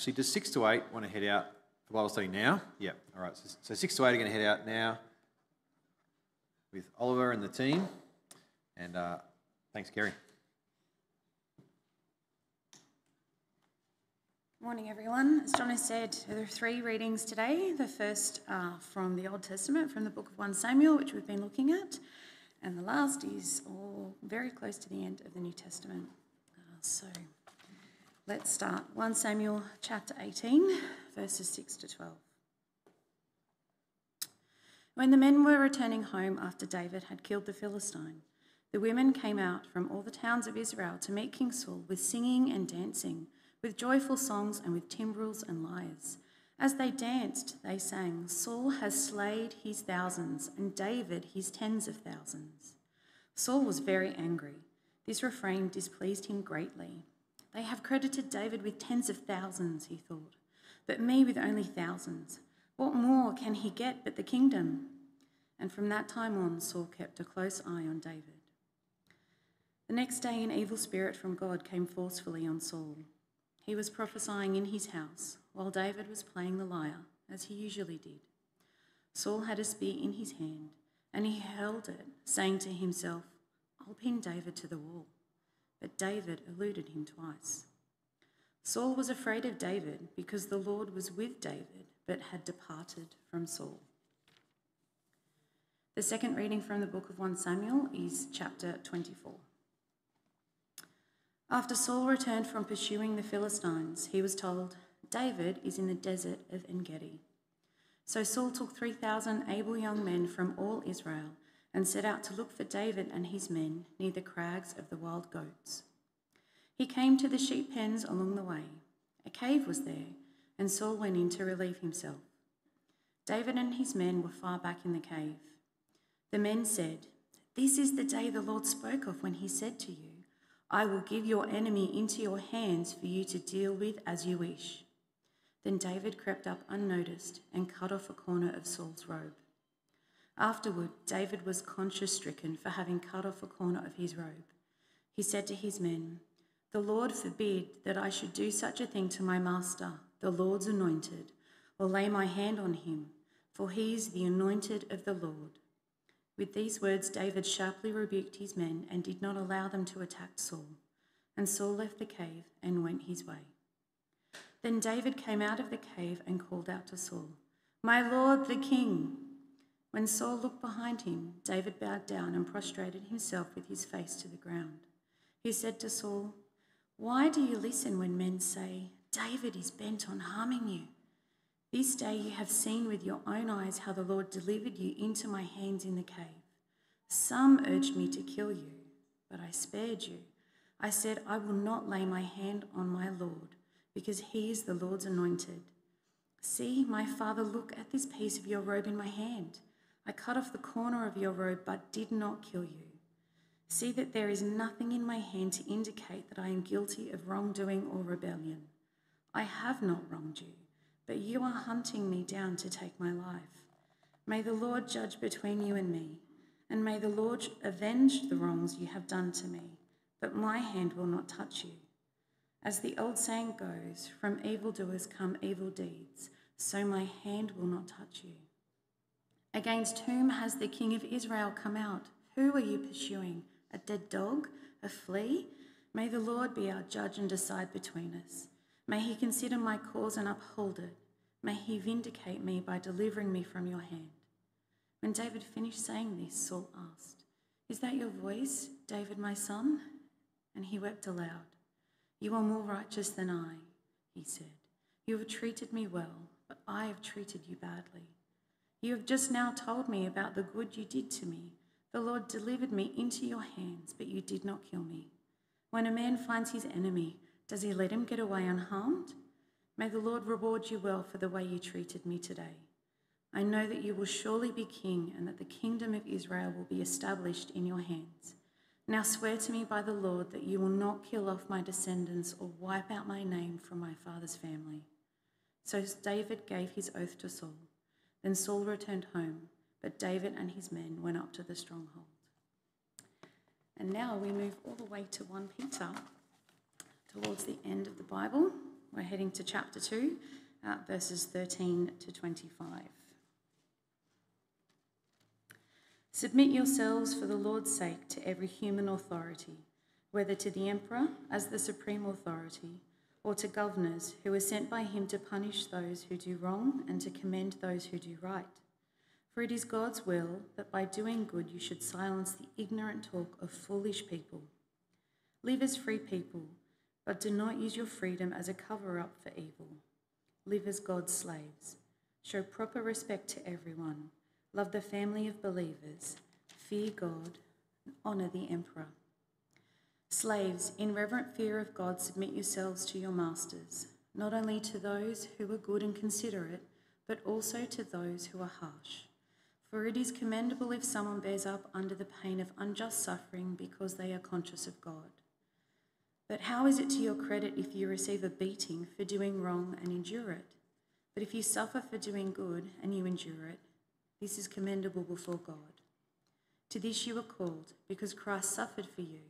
Actually, does six to eight want to head out for Bible study now? Yeah. All right. So, so six to eight are going to head out now with Oliver and the team. And uh, thanks, Kerry. Morning, everyone. As John has said, there are three readings today. The first are from the Old Testament, from the book of 1 Samuel, which we've been looking at, and the last is all very close to the end of the New Testament. Uh, so let's start. 1 Samuel chapter 18, verses 6 to 12. When the men were returning home after David had killed the Philistine, the women came out from all the towns of Israel to meet King Saul with singing and dancing, with joyful songs and with timbrels and lyres. As they danced, they sang, Saul has slayed his thousands, and David his tens of thousands. Saul was very angry. This refrain displeased him greatly. They have credited David with tens of thousands, he thought, but me with only thousands. What more can he get but the kingdom? And from that time on, Saul kept a close eye on David. The next day, an evil spirit from God came forcefully on Saul. He was prophesying in his house while David was playing the lyre, as he usually did. Saul had a spear in his hand, and he held it, saying to himself, I'll pin David to the wall. But David eluded him twice. Saul was afraid of David because the Lord was with David, but had departed from Saul. The second reading from the book of 1 Samuel is chapter 24. After Saul returned from pursuing the Philistines, he was told, David is in the desert of En Gedi. So Saul took 3,000 able young men from all Israel and set out to look for David and his men near the crags of the wild goats. He came to the sheep pens along the way. A cave was there, and Saul went in to relieve himself. David and his men were far back in the cave. The men said, This is the day the Lord spoke of when he said to you, I will give your enemy into your hands for you to deal with as you wish. Then David crept up unnoticed and cut off a corner of Saul's robe. Afterward, David was conscience stricken for having cut off a corner of his robe. He said to his men, The Lord forbid that I should do such a thing to my master, the Lord's anointed, or lay my hand on him, for he is the anointed of the Lord. With these words, David sharply rebuked his men and did not allow them to attack Saul. And Saul left the cave and went his way. Then David came out of the cave and called out to Saul, My lord the king! When Saul looked behind him, David bowed down and prostrated himself with his face to the ground. He said to Saul, Why do you listen when men say, David is bent on harming you? This day you have seen with your own eyes how the Lord delivered you into my hands in the cave. Some urged me to kill you, but I spared you. I said, I will not lay my hand on my Lord, because he is the Lord's anointed. See, my father, look at this piece of your robe in my hand. I cut off the corner of your robe, but did not kill you. See that there is nothing in my hand to indicate that I am guilty of wrongdoing or rebellion. I have not wronged you but you are hunting me down to take my life. May the Lord judge between you and me, and may the Lord avenge the wrongs you have done to me, but my hand will not touch you. As the old saying goes, from evildoers come evil deeds, so my hand will not touch you. Against whom has the king of Israel come out? Who are you pursuing? A dead dog? A flea? May the Lord be our judge and decide between us. May he consider my cause and uphold it. May he vindicate me by delivering me from your hand. When David finished saying this, Saul asked, Is that your voice, David, my son? And he wept aloud. You are more righteous than I, he said. You have treated me well, but I have treated you badly. You have just now told me about the good you did to me. The Lord delivered me into your hands, but you did not kill me. When a man finds his enemy, does he let him get away unharmed? May the Lord reward you well for the way you treated me today. I know that you will surely be king and that the kingdom of Israel will be established in your hands. Now swear to me by the Lord that you will not kill off my descendants or wipe out my name from my father's family. So David gave his oath to Saul. Then Saul returned home, but David and his men went up to the stronghold. And now we move all the way to 1 Peter, towards the end of the Bible. We're heading to chapter 2, uh, verses 13 to 25. Submit yourselves for the Lord's sake to every human authority, whether to the emperor as the supreme authority, or to governors who are sent by him to punish those who do wrong and to commend those who do right. For it is God's will that by doing good you should silence the ignorant talk of foolish people. Live as free people, but do not use your freedom as a cover up for evil. Live as God's slaves. Show proper respect to everyone. Love the family of believers. Fear God. And Honour the emperor. Slaves, in reverent fear of God, submit yourselves to your masters, not only to those who are good and considerate, but also to those who are harsh. For it is commendable if someone bears up under the pain of unjust suffering because they are conscious of God. But how is it to your credit if you receive a beating for doing wrong and endure it? But if you suffer for doing good and you endure it, this is commendable before God. To this you are called, because Christ suffered for you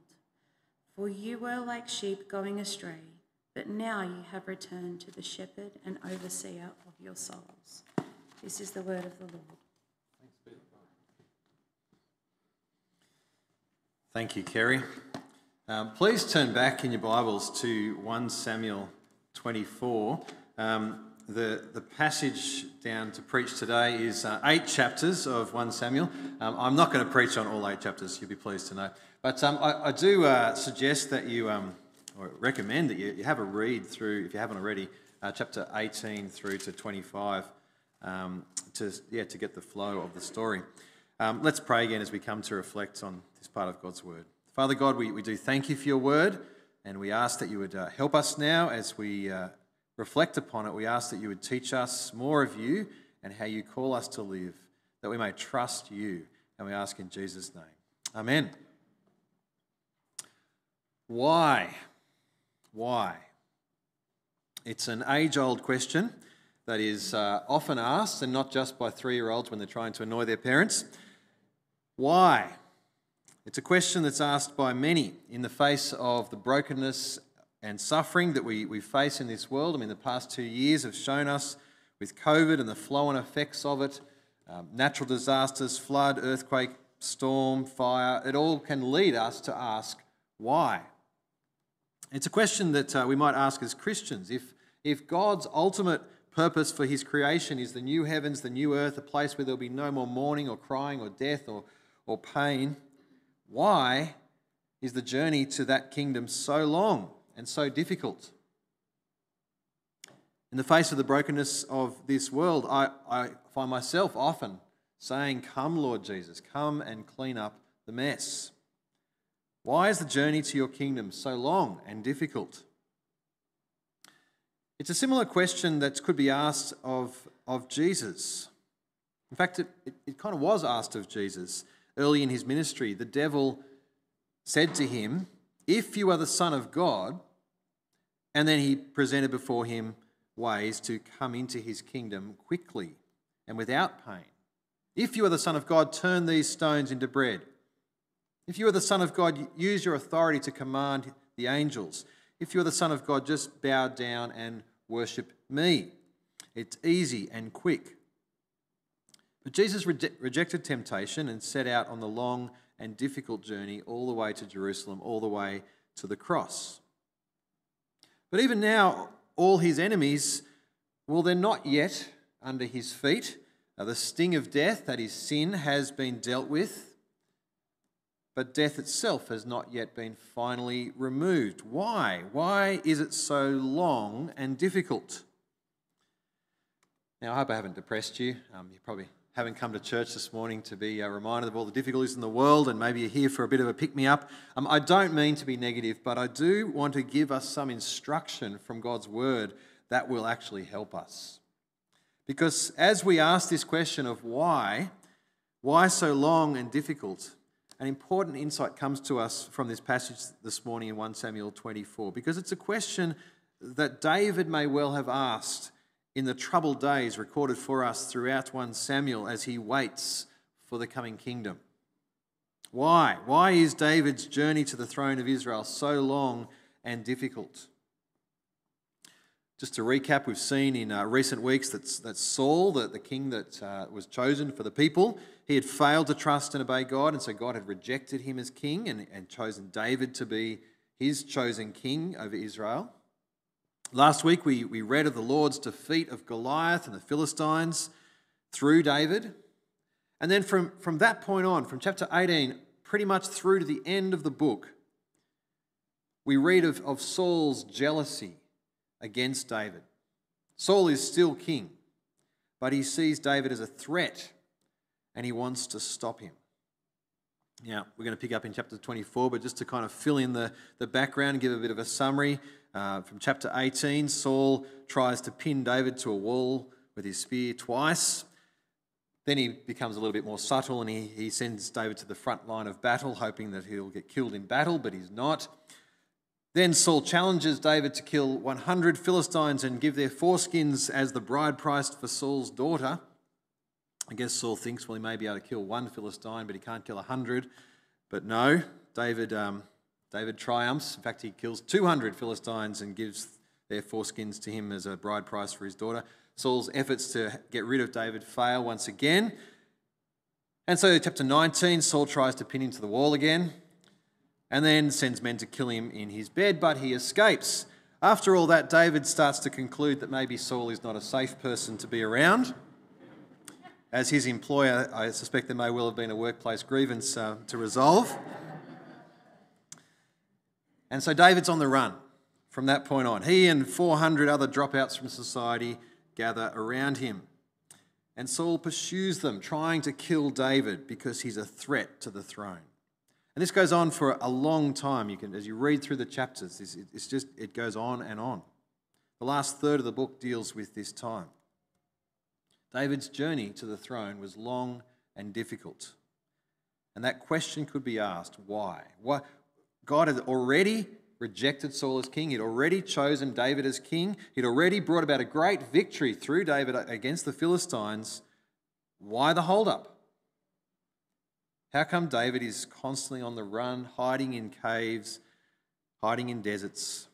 For you were like sheep going astray, but now you have returned to the shepherd and overseer of your souls. This is the word of the Lord. Thank you, Kerry. Um, please turn back in your Bibles to 1 Samuel 24. Um, the, the passage down to preach today is uh, eight chapters of 1 Samuel. Um, I'm not going to preach on all eight chapters, you'll be pleased to know. But um, I, I, do uh, suggest that you, um, or recommend that you, you, have a read through, if you haven't already, uh, chapter 18 through to 25 um, to, yeah, to get the flow of the story. Um, let's pray again as we come to reflect on this part of God's word. Father God, we, we do thank you for your word, and we ask that you would uh, help us now as we uh, reflect upon it. We ask that you would teach us more of you and how you call us to live, that we may trust you. And we ask in Jesus' name. Amen. Why? Why? It's an age old question that is uh, often asked, and not just by three year olds when they're trying to annoy their parents. Why? It's a question that's asked by many in the face of the brokenness and suffering that we, we face in this world. I mean, the past two years have shown us with COVID and the flow and effects of it, um, natural disasters, flood, earthquake, storm, fire, it all can lead us to ask why. It's a question that uh, we might ask as Christians. If, if God's ultimate purpose for his creation is the new heavens, the new earth, a place where there'll be no more mourning or crying or death or, or pain, why is the journey to that kingdom so long and so difficult? In the face of the brokenness of this world, I, I find myself often saying, Come, Lord Jesus, come and clean up the mess. Why is the journey to your kingdom so long and difficult? It's a similar question that could be asked of, of Jesus. In fact, it, it, it kind of was asked of Jesus early in his ministry. The devil said to him, If you are the Son of God, and then he presented before him ways to come into his kingdom quickly and without pain. If you are the Son of God, turn these stones into bread. If you are the Son of God, use your authority to command the angels. If you are the Son of God, just bow down and worship me. It's easy and quick. But Jesus rejected temptation and set out on the long and difficult journey all the way to Jerusalem, all the way to the cross. But even now, all his enemies, well, they're not yet under his feet. Now, the sting of death, that is sin, has been dealt with but death itself has not yet been finally removed. Why? Why is it so long and difficult? Now, I hope I haven't depressed you. Um, you probably haven't come to church this morning to be uh, reminded of all the difficulties in the world, and maybe you're here for a bit of a pick me up. Um, I don't mean to be negative, but I do want to give us some instruction from God's word that will actually help us. Because as we ask this question of why, why so long and difficult, an important insight comes to us from this passage this morning in 1 Samuel 24, because it's a question that David may well have asked in the troubled days recorded for us throughout 1 Samuel as he waits for the coming kingdom. Why? Why is David's journey to the throne of Israel so long and difficult? Just to recap, we've seen in uh, recent weeks that, that Saul, the, the king that uh, was chosen for the people, he had failed to trust and obey God, and so God had rejected him as king and, and chosen David to be his chosen king over Israel. Last week, we, we read of the Lord's defeat of Goliath and the Philistines through David. And then from, from that point on, from chapter 18, pretty much through to the end of the book, we read of, of Saul's jealousy against David. Saul is still king, but he sees David as a threat and he wants to stop him. Now, we're going to pick up in chapter 24, but just to kind of fill in the, the background and give a bit of a summary, uh, from chapter 18, Saul tries to pin David to a wall with his spear twice. Then he becomes a little bit more subtle and he, he sends David to the front line of battle, hoping that he'll get killed in battle, but he's not. Then Saul challenges David to kill 100 Philistines and give their foreskins as the bride price for Saul's daughter. I guess Saul thinks, well, he may be able to kill one Philistine, but he can't kill 100. But no, David um, David triumphs. In fact, he kills 200 Philistines and gives their foreskins to him as a bride price for his daughter. Saul's efforts to get rid of David fail once again. And so, chapter 19, Saul tries to pin him to the wall again and then sends men to kill him in his bed, but he escapes. After all that, David starts to conclude that maybe Saul is not a safe person to be around. As his employer, I suspect there may well have been a workplace grievance uh, to resolve. And so David's on the run from that point on. He and 400 other dropouts from society gather around him. And Saul pursues them, trying to kill David because he's a threat to the throne. And this goes on for a long time. You can, as you read through the chapters, it's just it goes on and on. The last third of the book deals with this time. David's journey to the throne was long and difficult. And that question could be asked why? Why, God had already rejected Saul as king. He'd already chosen David as king. He'd already brought about a great victory through David against the Philistines. Why the holdup? How come David is constantly on the run, hiding in caves, hiding in deserts?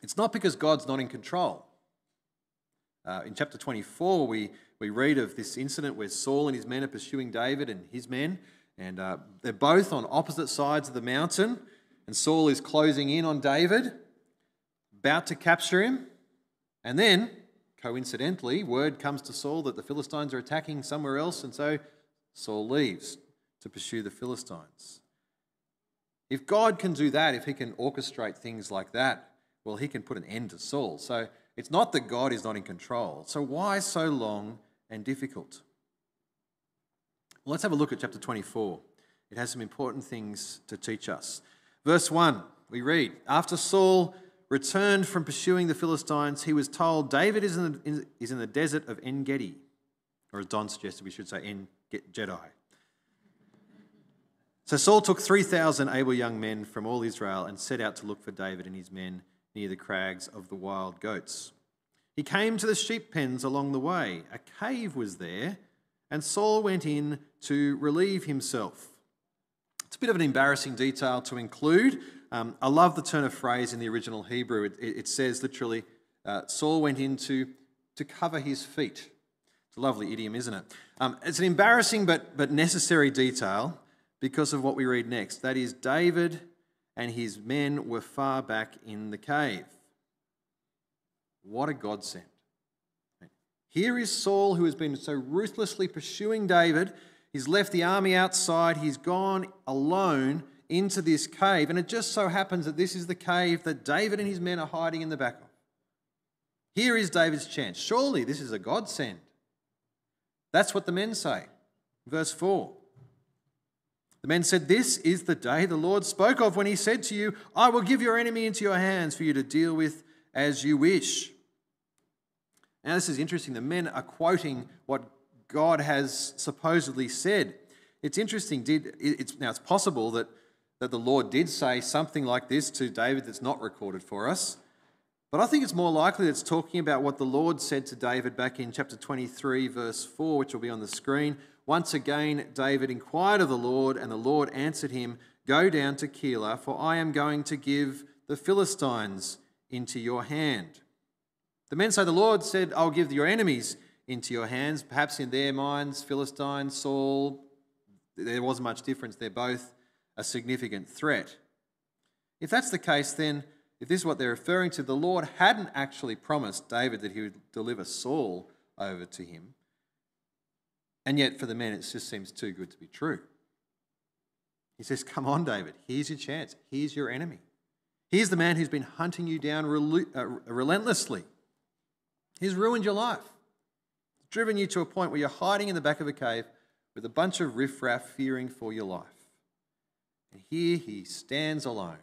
It's not because God's not in control. Uh, in chapter 24, we, we read of this incident where Saul and his men are pursuing David and his men. And uh, they're both on opposite sides of the mountain. And Saul is closing in on David, about to capture him. And then, coincidentally, word comes to Saul that the Philistines are attacking somewhere else. And so Saul leaves to pursue the Philistines. If God can do that, if he can orchestrate things like that, well, he can put an end to Saul. So it's not that God is not in control. So why so long and difficult? Well, let's have a look at chapter 24. It has some important things to teach us. Verse 1, we read After Saul returned from pursuing the Philistines, he was told, David is in the, is in the desert of En Gedi. Or as Don suggested, we should say En Gedi. So Saul took 3,000 able young men from all Israel and set out to look for David and his men near the crags of the wild goats. He came to the sheep pens along the way. A cave was there and Saul went in to relieve himself. It's a bit of an embarrassing detail to include. Um, I love the turn of phrase in the original Hebrew. It, it says literally, uh, Saul went in to, to cover his feet. It's a lovely idiom, isn't it? Um, it's an embarrassing but, but necessary detail because of what we read next. That is, David and his men were far back in the cave. What a godsend. Here is Saul, who has been so ruthlessly pursuing David. He's left the army outside, he's gone alone into this cave, and it just so happens that this is the cave that David and his men are hiding in the back of. Here is David's chance. Surely this is a godsend. That's what the men say. Verse 4. The men said, This is the day the Lord spoke of when he said to you, I will give your enemy into your hands for you to deal with as you wish. Now, this is interesting. The men are quoting what God has supposedly said. It's interesting. Did it's now it's possible that that the Lord did say something like this to David that's not recorded for us. But I think it's more likely that it's talking about what the Lord said to David back in chapter 23, verse 4, which will be on the screen. Once again, David inquired of the Lord, and the Lord answered him, Go down to Keilah, for I am going to give the Philistines into your hand. The men say, The Lord said, I'll give your enemies into your hands. Perhaps in their minds, Philistine, Saul, there wasn't much difference. They're both a significant threat. If that's the case, then if this is what they're referring to, the Lord hadn't actually promised David that he would deliver Saul over to him. And yet, for the men, it just seems too good to be true. He says, Come on, David, here's your chance. Here's your enemy. Here's the man who's been hunting you down uh, relentlessly. He's ruined your life, He's driven you to a point where you're hiding in the back of a cave with a bunch of riffraff fearing for your life. And here he stands alone,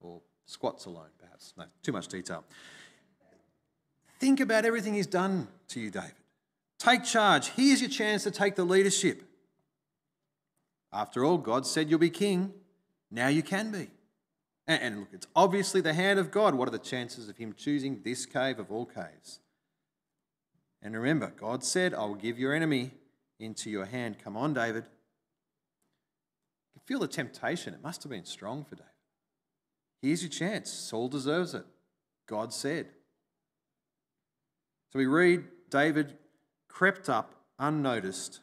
or squats alone, perhaps. No, too much detail. Think about everything he's done to you, David. Take charge. Here's your chance to take the leadership. After all, God said you'll be king. Now you can be. And, look, it's obviously the hand of God. What are the chances of him choosing this cave of all caves? And remember, God said, I will give your enemy into your hand. Come on, David. You can feel the temptation. It must have been strong for David. Here's your chance. Saul deserves it. God said. So we read David crept up unnoticed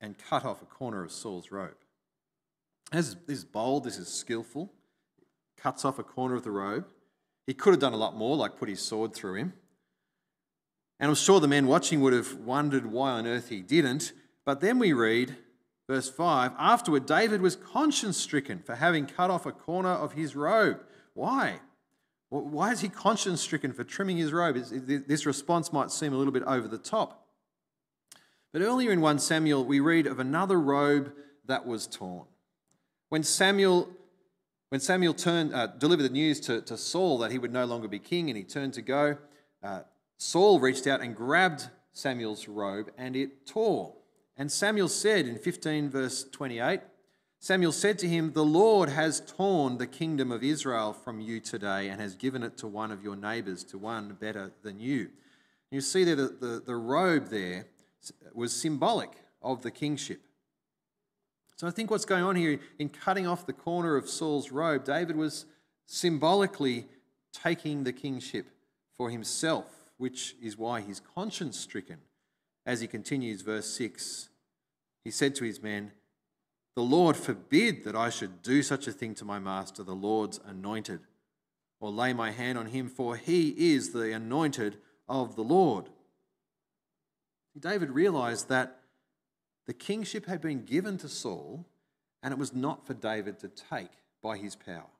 and cut off a corner of Saul's robe. This is bold, this is skillful. Cuts off a corner of the robe. He could have done a lot more, like put his sword through him. And I'm sure the men watching would have wondered why on earth he didn't. But then we read, verse 5 Afterward, David was conscience stricken for having cut off a corner of his robe. Why? Why is he conscience stricken for trimming his robe? This response might seem a little bit over the top. But earlier in 1 Samuel, we read of another robe that was torn. When Samuel, when Samuel turned, uh, delivered the news to, to Saul that he would no longer be king and he turned to go, uh, Saul reached out and grabbed Samuel's robe and it tore. And Samuel said in 15, verse 28, Samuel said to him, The Lord has torn the kingdom of Israel from you today and has given it to one of your neighbors, to one better than you. You see there the, the, the robe there was symbolic of the kingship. So I think what's going on here in cutting off the corner of Saul's robe, David was symbolically taking the kingship for himself, which is why he's conscience stricken. As he continues, verse 6, he said to his men, The Lord forbid that I should do such a thing to my master, the Lord's anointed, or lay my hand on him, for he is the anointed of the Lord. David realized that the kingship had been given to Saul and it was not for David to take by his power.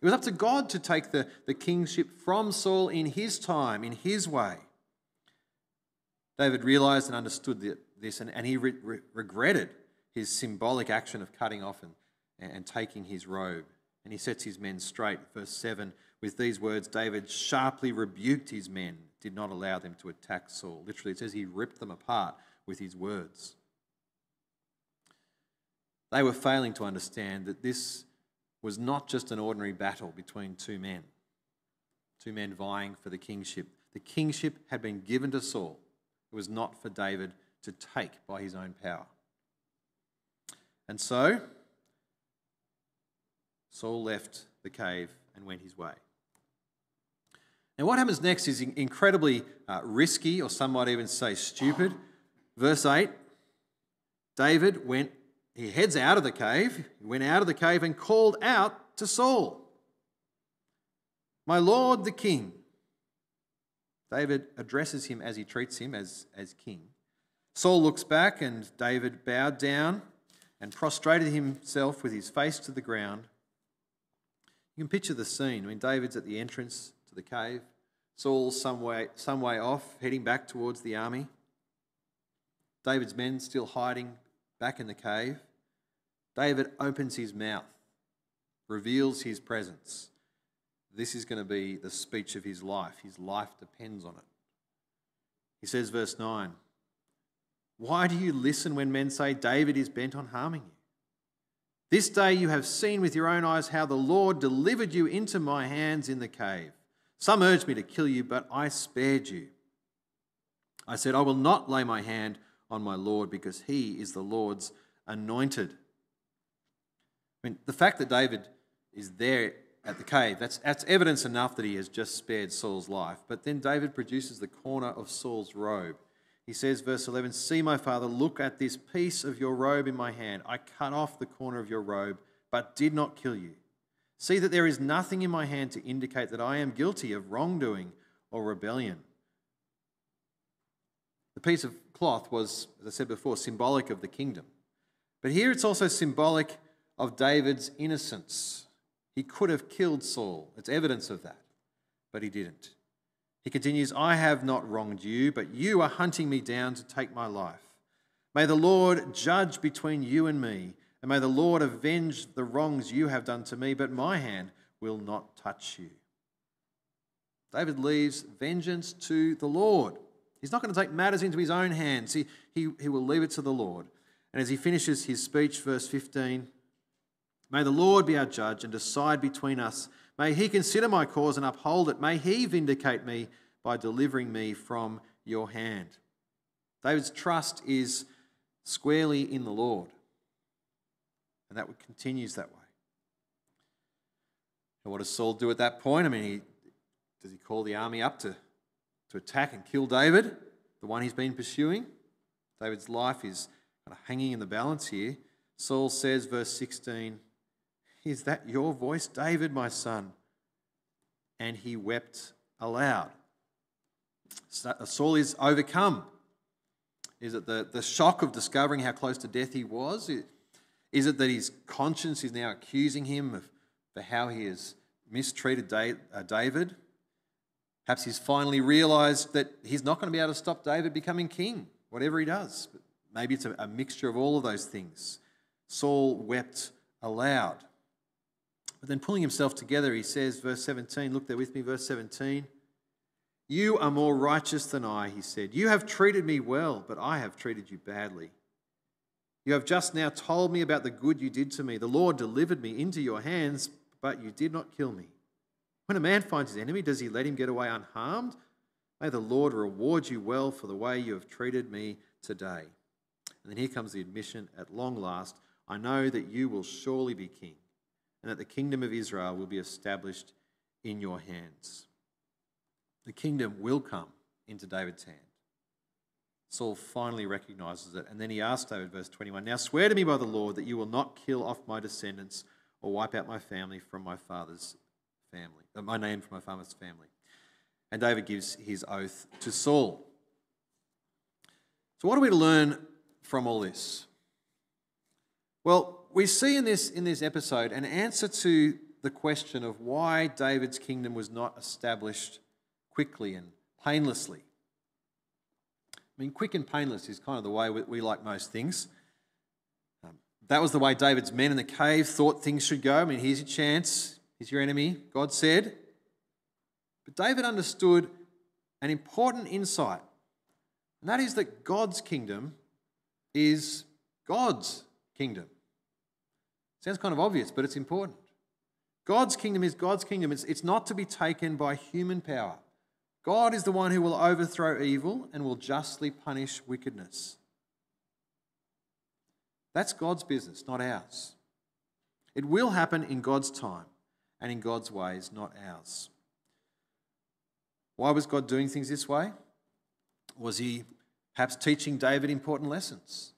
It was up to God to take the, the kingship from Saul in his time, in his way. David realized and understood this, and, and he re- re- regretted his symbolic action of cutting off and, and taking his robe. And he sets his men straight. Verse 7 with these words, David sharply rebuked his men did not allow them to attack Saul. Literally, it says he ripped them apart with his words. They were failing to understand that this was not just an ordinary battle between two men, two men vying for the kingship. The kingship had been given to Saul. It was not for David to take by his own power. And so, Saul left the cave and went his way. Now, what happens next is incredibly uh, risky, or some might even say stupid. Verse 8 David went, he heads out of the cave, he went out of the cave and called out to Saul, My Lord the King. David addresses him as he treats him as, as king. Saul looks back, and David bowed down and prostrated himself with his face to the ground. You can picture the scene. I mean, David's at the entrance to the cave. Saul's some way, some way off, heading back towards the army. David's men still hiding back in the cave. David opens his mouth, reveals his presence. This is going to be the speech of his life. His life depends on it. He says, verse 9, Why do you listen when men say David is bent on harming you? This day you have seen with your own eyes how the Lord delivered you into my hands in the cave. Some urged me to kill you, but I spared you. I said, I will not lay my hand on my Lord because he is the Lord's anointed. I mean, the fact that David is there at the cave, that's, that's evidence enough that he has just spared Saul's life. But then David produces the corner of Saul's robe. He says, verse 11, See, my father, look at this piece of your robe in my hand. I cut off the corner of your robe, but did not kill you. See that there is nothing in my hand to indicate that I am guilty of wrongdoing or rebellion. The piece of cloth was, as I said before, symbolic of the kingdom. But here it's also symbolic of David's innocence. He could have killed Saul. It's evidence of that, but he didn't. He continues, I have not wronged you, but you are hunting me down to take my life. May the Lord judge between you and me, and may the Lord avenge the wrongs you have done to me, but my hand will not touch you. David leaves vengeance to the Lord. He's not going to take matters into his own hands. He, he, he will leave it to the Lord. And as he finishes his speech, verse 15, May the Lord be our judge and decide between us. May he consider my cause and uphold it. May he vindicate me by delivering me from your hand. David's trust is squarely in the Lord. And that continues that way. And what does Saul do at that point? I mean, he, does he call the army up to, to attack and kill David, the one he's been pursuing? David's life is kind of hanging in the balance here. Saul says, verse 16, is that your voice, David, my son? And he wept aloud. Saul is overcome. Is it the, the shock of discovering how close to death he was? Is it that his conscience is now accusing him of for how he has mistreated uh, David? Perhaps he's finally realized that he's not going to be able to stop David becoming king, whatever he does. But maybe it's a, a mixture of all of those things. Saul wept aloud. But then pulling himself together, he says, verse 17, look there with me, verse 17. You are more righteous than I, he said. You have treated me well, but I have treated you badly. You have just now told me about the good you did to me. The Lord delivered me into your hands, but you did not kill me. When a man finds his enemy, does he let him get away unharmed? May the Lord reward you well for the way you have treated me today. And then here comes the admission at long last I know that you will surely be king and that the kingdom of Israel will be established in your hands. The kingdom will come into David's hand. Saul finally recognizes it, and then he asks David, verse 21, Now swear to me by the Lord that you will not kill off my descendants or wipe out my family from my father's family, uh, my name from my father's family. And David gives his oath to Saul. So, what are we to learn from all this? Well, we see in this, in this episode an answer to the question of why David's kingdom was not established quickly and painlessly. I mean, quick and painless is kind of the way we, we like most things. Um, that was the way David's men in the cave thought things should go. I mean, here's your chance, here's your enemy, God said. But David understood an important insight, and that is that God's kingdom is God's kingdom. Sounds kind of obvious, but it's important. God's kingdom is God's kingdom. It's, it's not to be taken by human power. God is the one who will overthrow evil and will justly punish wickedness. That's God's business, not ours. It will happen in God's time and in God's ways, not ours. Why was God doing things this way? Was he perhaps teaching David important lessons?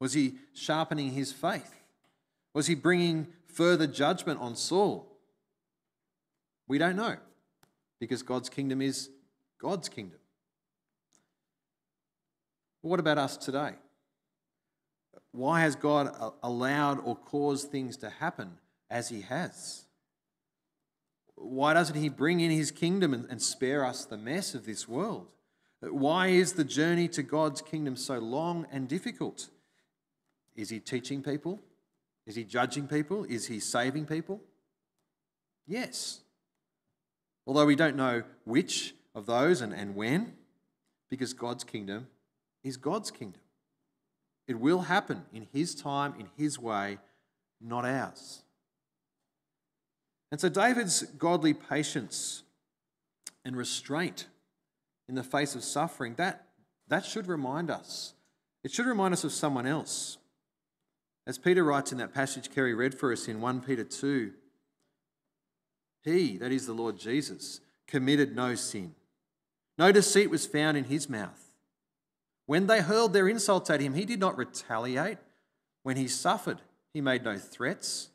Was he sharpening his faith? Was he bringing further judgment on Saul? We don't know because God's kingdom is God's kingdom. what about us today? Why has God allowed or caused things to happen as He has? Why doesn't He bring in His kingdom and spare us the mess of this world? Why is the journey to God's kingdom so long and difficult? Is He teaching people? Is he judging people? Is he saving people? Yes. Although we don't know which of those and, and when, because God's kingdom is God's kingdom. It will happen in His time, in His way, not ours. And so David's godly patience and restraint in the face of suffering, that, that should remind us. It should remind us of someone else. As Peter writes in that passage Kerry read for us in 1 Peter 2, he, that is the Lord Jesus, committed no sin. No deceit was found in his mouth. When they hurled their insults at him, he did not retaliate. When he suffered, he made no threats.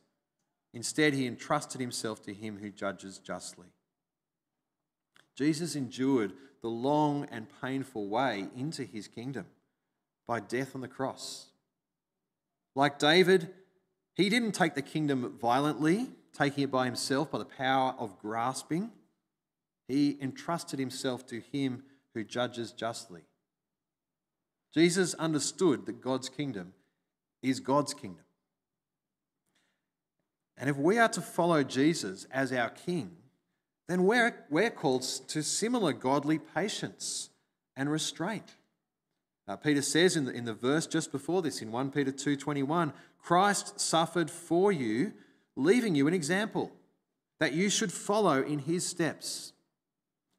Instead, he entrusted himself to him who judges justly. Jesus endured the long and painful way into his kingdom by death on the cross. Like David, he didn't take the kingdom violently, taking it by himself by the power of grasping. He entrusted himself to him who judges justly. Jesus understood that God's kingdom is God's kingdom. And if we are to follow Jesus as our king, then we're, we're called to similar godly patience and restraint. Uh, Peter says in the, in the verse just before this, in 1 Peter 2.21, Christ suffered for you, leaving you an example, that you should follow in his steps.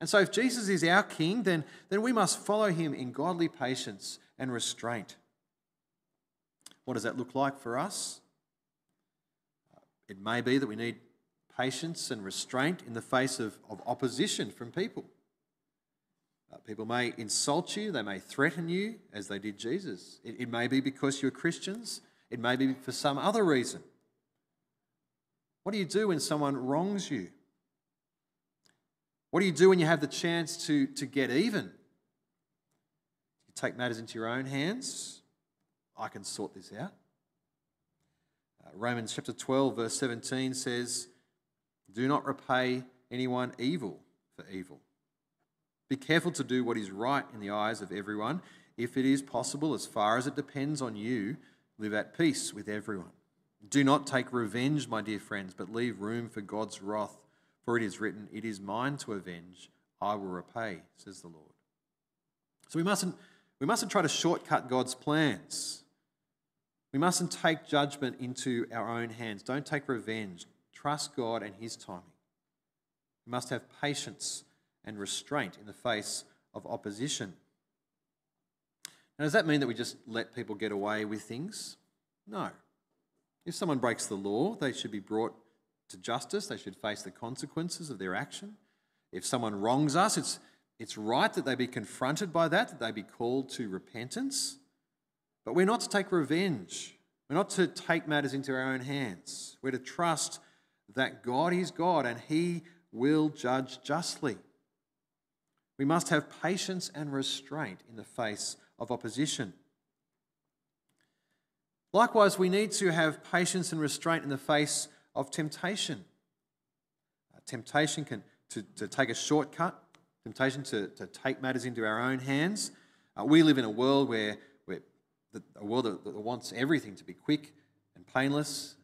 And so, if Jesus is our King, then, then we must follow him in godly patience and restraint. What does that look like for us? It may be that we need patience and restraint in the face of, of opposition from people. Uh, people may insult you, they may threaten you, as they did Jesus. It, it may be because you're Christians, it may be for some other reason. What do you do when someone wrongs you? What do you do when you have the chance to, to get even? You take matters into your own hands. I can sort this out. Uh, Romans chapter 12, verse 17 says, Do not repay anyone evil for evil. Be careful to do what is right in the eyes of everyone. If it is possible, as far as it depends on you, live at peace with everyone. Do not take revenge, my dear friends, but leave room for God's wrath. For it is written, It is mine to avenge, I will repay, says the Lord. So we mustn't, we mustn't try to shortcut God's plans. We mustn't take judgment into our own hands. Don't take revenge. Trust God and His timing. We must have patience and restraint in the face of opposition. Now, does that mean that we just let people get away with things? No. If someone breaks the law, they should be brought to justice, they should face the consequences of their action. If someone wrongs us, it's, it's right that they be confronted by that, that they be called to repentance. But we're not to take revenge. We're not to take matters into our own hands. We're to trust that God is God and He will judge justly. We must have patience and restraint in the face of opposition. Likewise, we need to have patience and restraint in the face of temptation. Uh, temptation can to, to take a shortcut, temptation to, to take matters into our own hands. Uh, we live in a world where, where the, a world that, that wants everything to be quick and painless.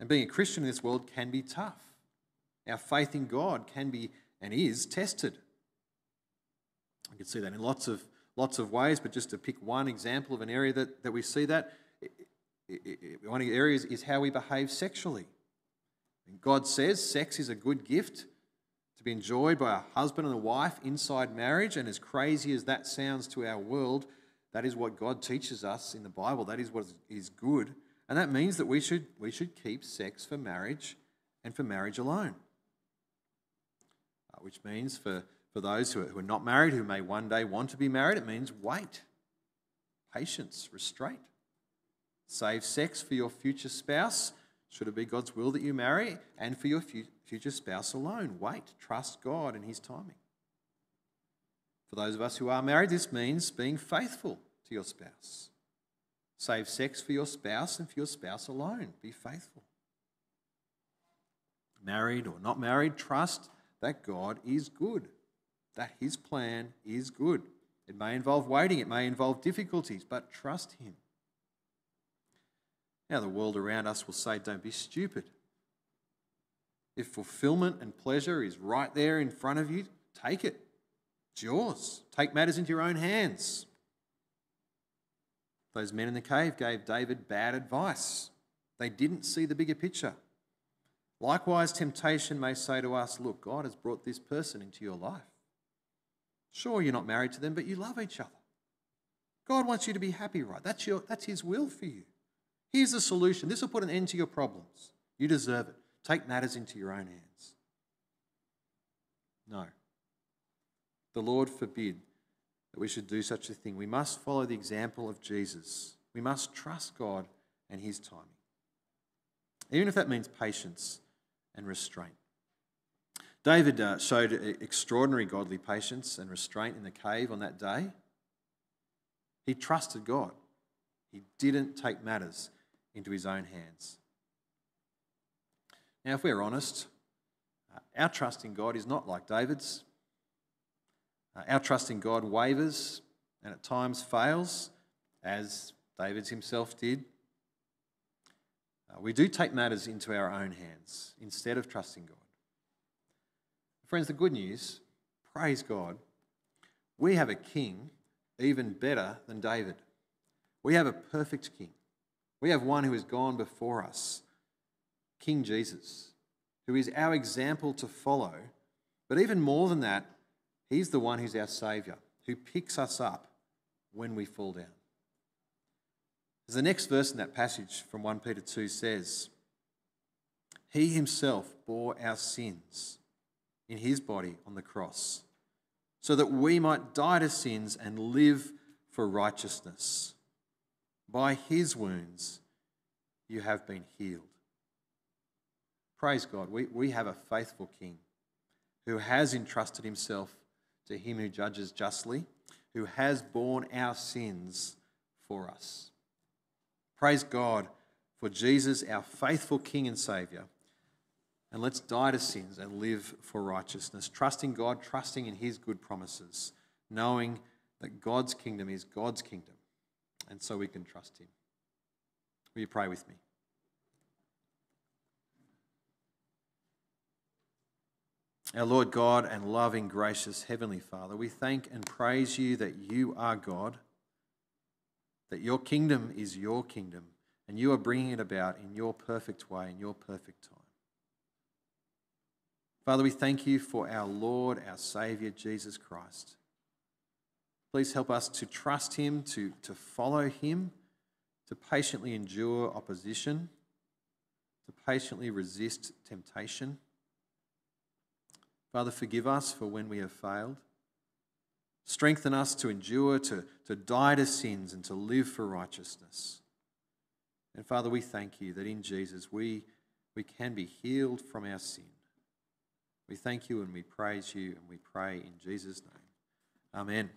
And being a Christian in this world can be tough. Our faith in God can be and is tested. I can see that in lots of lots of ways, but just to pick one example of an area that, that we see that, one of the areas is how we behave sexually. And God says sex is a good gift to be enjoyed by a husband and a wife inside marriage, and as crazy as that sounds to our world, that is what God teaches us in the Bible. That is what is good. And that means that we should, we should keep sex for marriage and for marriage alone. Uh, which means for, for those who are, who are not married, who may one day want to be married, it means wait, patience, restraint. Save sex for your future spouse, should it be God's will that you marry, and for your future spouse alone. Wait, trust God and His timing. For those of us who are married, this means being faithful to your spouse. Save sex for your spouse and for your spouse alone. Be faithful. Married or not married, trust that God is good, that His plan is good. It may involve waiting, it may involve difficulties, but trust Him. Now, the world around us will say, don't be stupid. If fulfillment and pleasure is right there in front of you, take it. It's yours. Take matters into your own hands. Those men in the cave gave David bad advice. They didn't see the bigger picture. Likewise, temptation may say to us, Look, God has brought this person into your life. Sure, you're not married to them, but you love each other. God wants you to be happy, right? That's, your, that's His will for you. Here's the solution. This will put an end to your problems. You deserve it. Take matters into your own hands. No. The Lord forbid that we should do such a thing. We must follow the example of Jesus. We must trust God and His timing. Even if that means patience and restraint. David uh, showed extraordinary godly patience and restraint in the cave on that day. He trusted God. He didn't take matters into his own hands. Now, if we're honest, uh, our trust in God is not like David's. Uh, our trust in God wavers and at times fails, as David's himself did. Uh, we do take matters into our own hands instead of trusting God. Friends, the good news, praise God, we have a king even better than David. We have a perfect king. We have one who has gone before us, King Jesus, who is our example to follow. But even more than that, he's the one who's our Saviour, who picks us up when we fall down. As the next verse in that passage from 1 Peter 2 says, He himself bore our sins in his body on the cross, so that we might die to sins and live for righteousness. By his wounds you have been healed. Praise God. We, we have a faithful King who has entrusted himself to him who judges justly, who has borne our sins for us. Praise God for Jesus, our faithful King and Saviour. And let's die to sins and live for righteousness, trusting God, trusting in His good promises, knowing that God's kingdom is God's kingdom, and so we can trust Him. Will you pray with me? Our Lord God and loving, gracious Heavenly Father, we thank and praise you that you are God that your kingdom is your kingdom and you are bringing it about in your perfect way, in your perfect time. Father, we thank you for our Lord, our Saviour, Jesus Christ. Please help us to trust him, to, to follow him, to patiently endure opposition, to patiently resist temptation. Father, forgive us for when we have failed. Strengthen us to endure, to, to die to sins, and to live for righteousness. And Father, we thank you that in Jesus we, we can be healed from our sin. We thank you and we praise you and we pray in Jesus' name. Amen.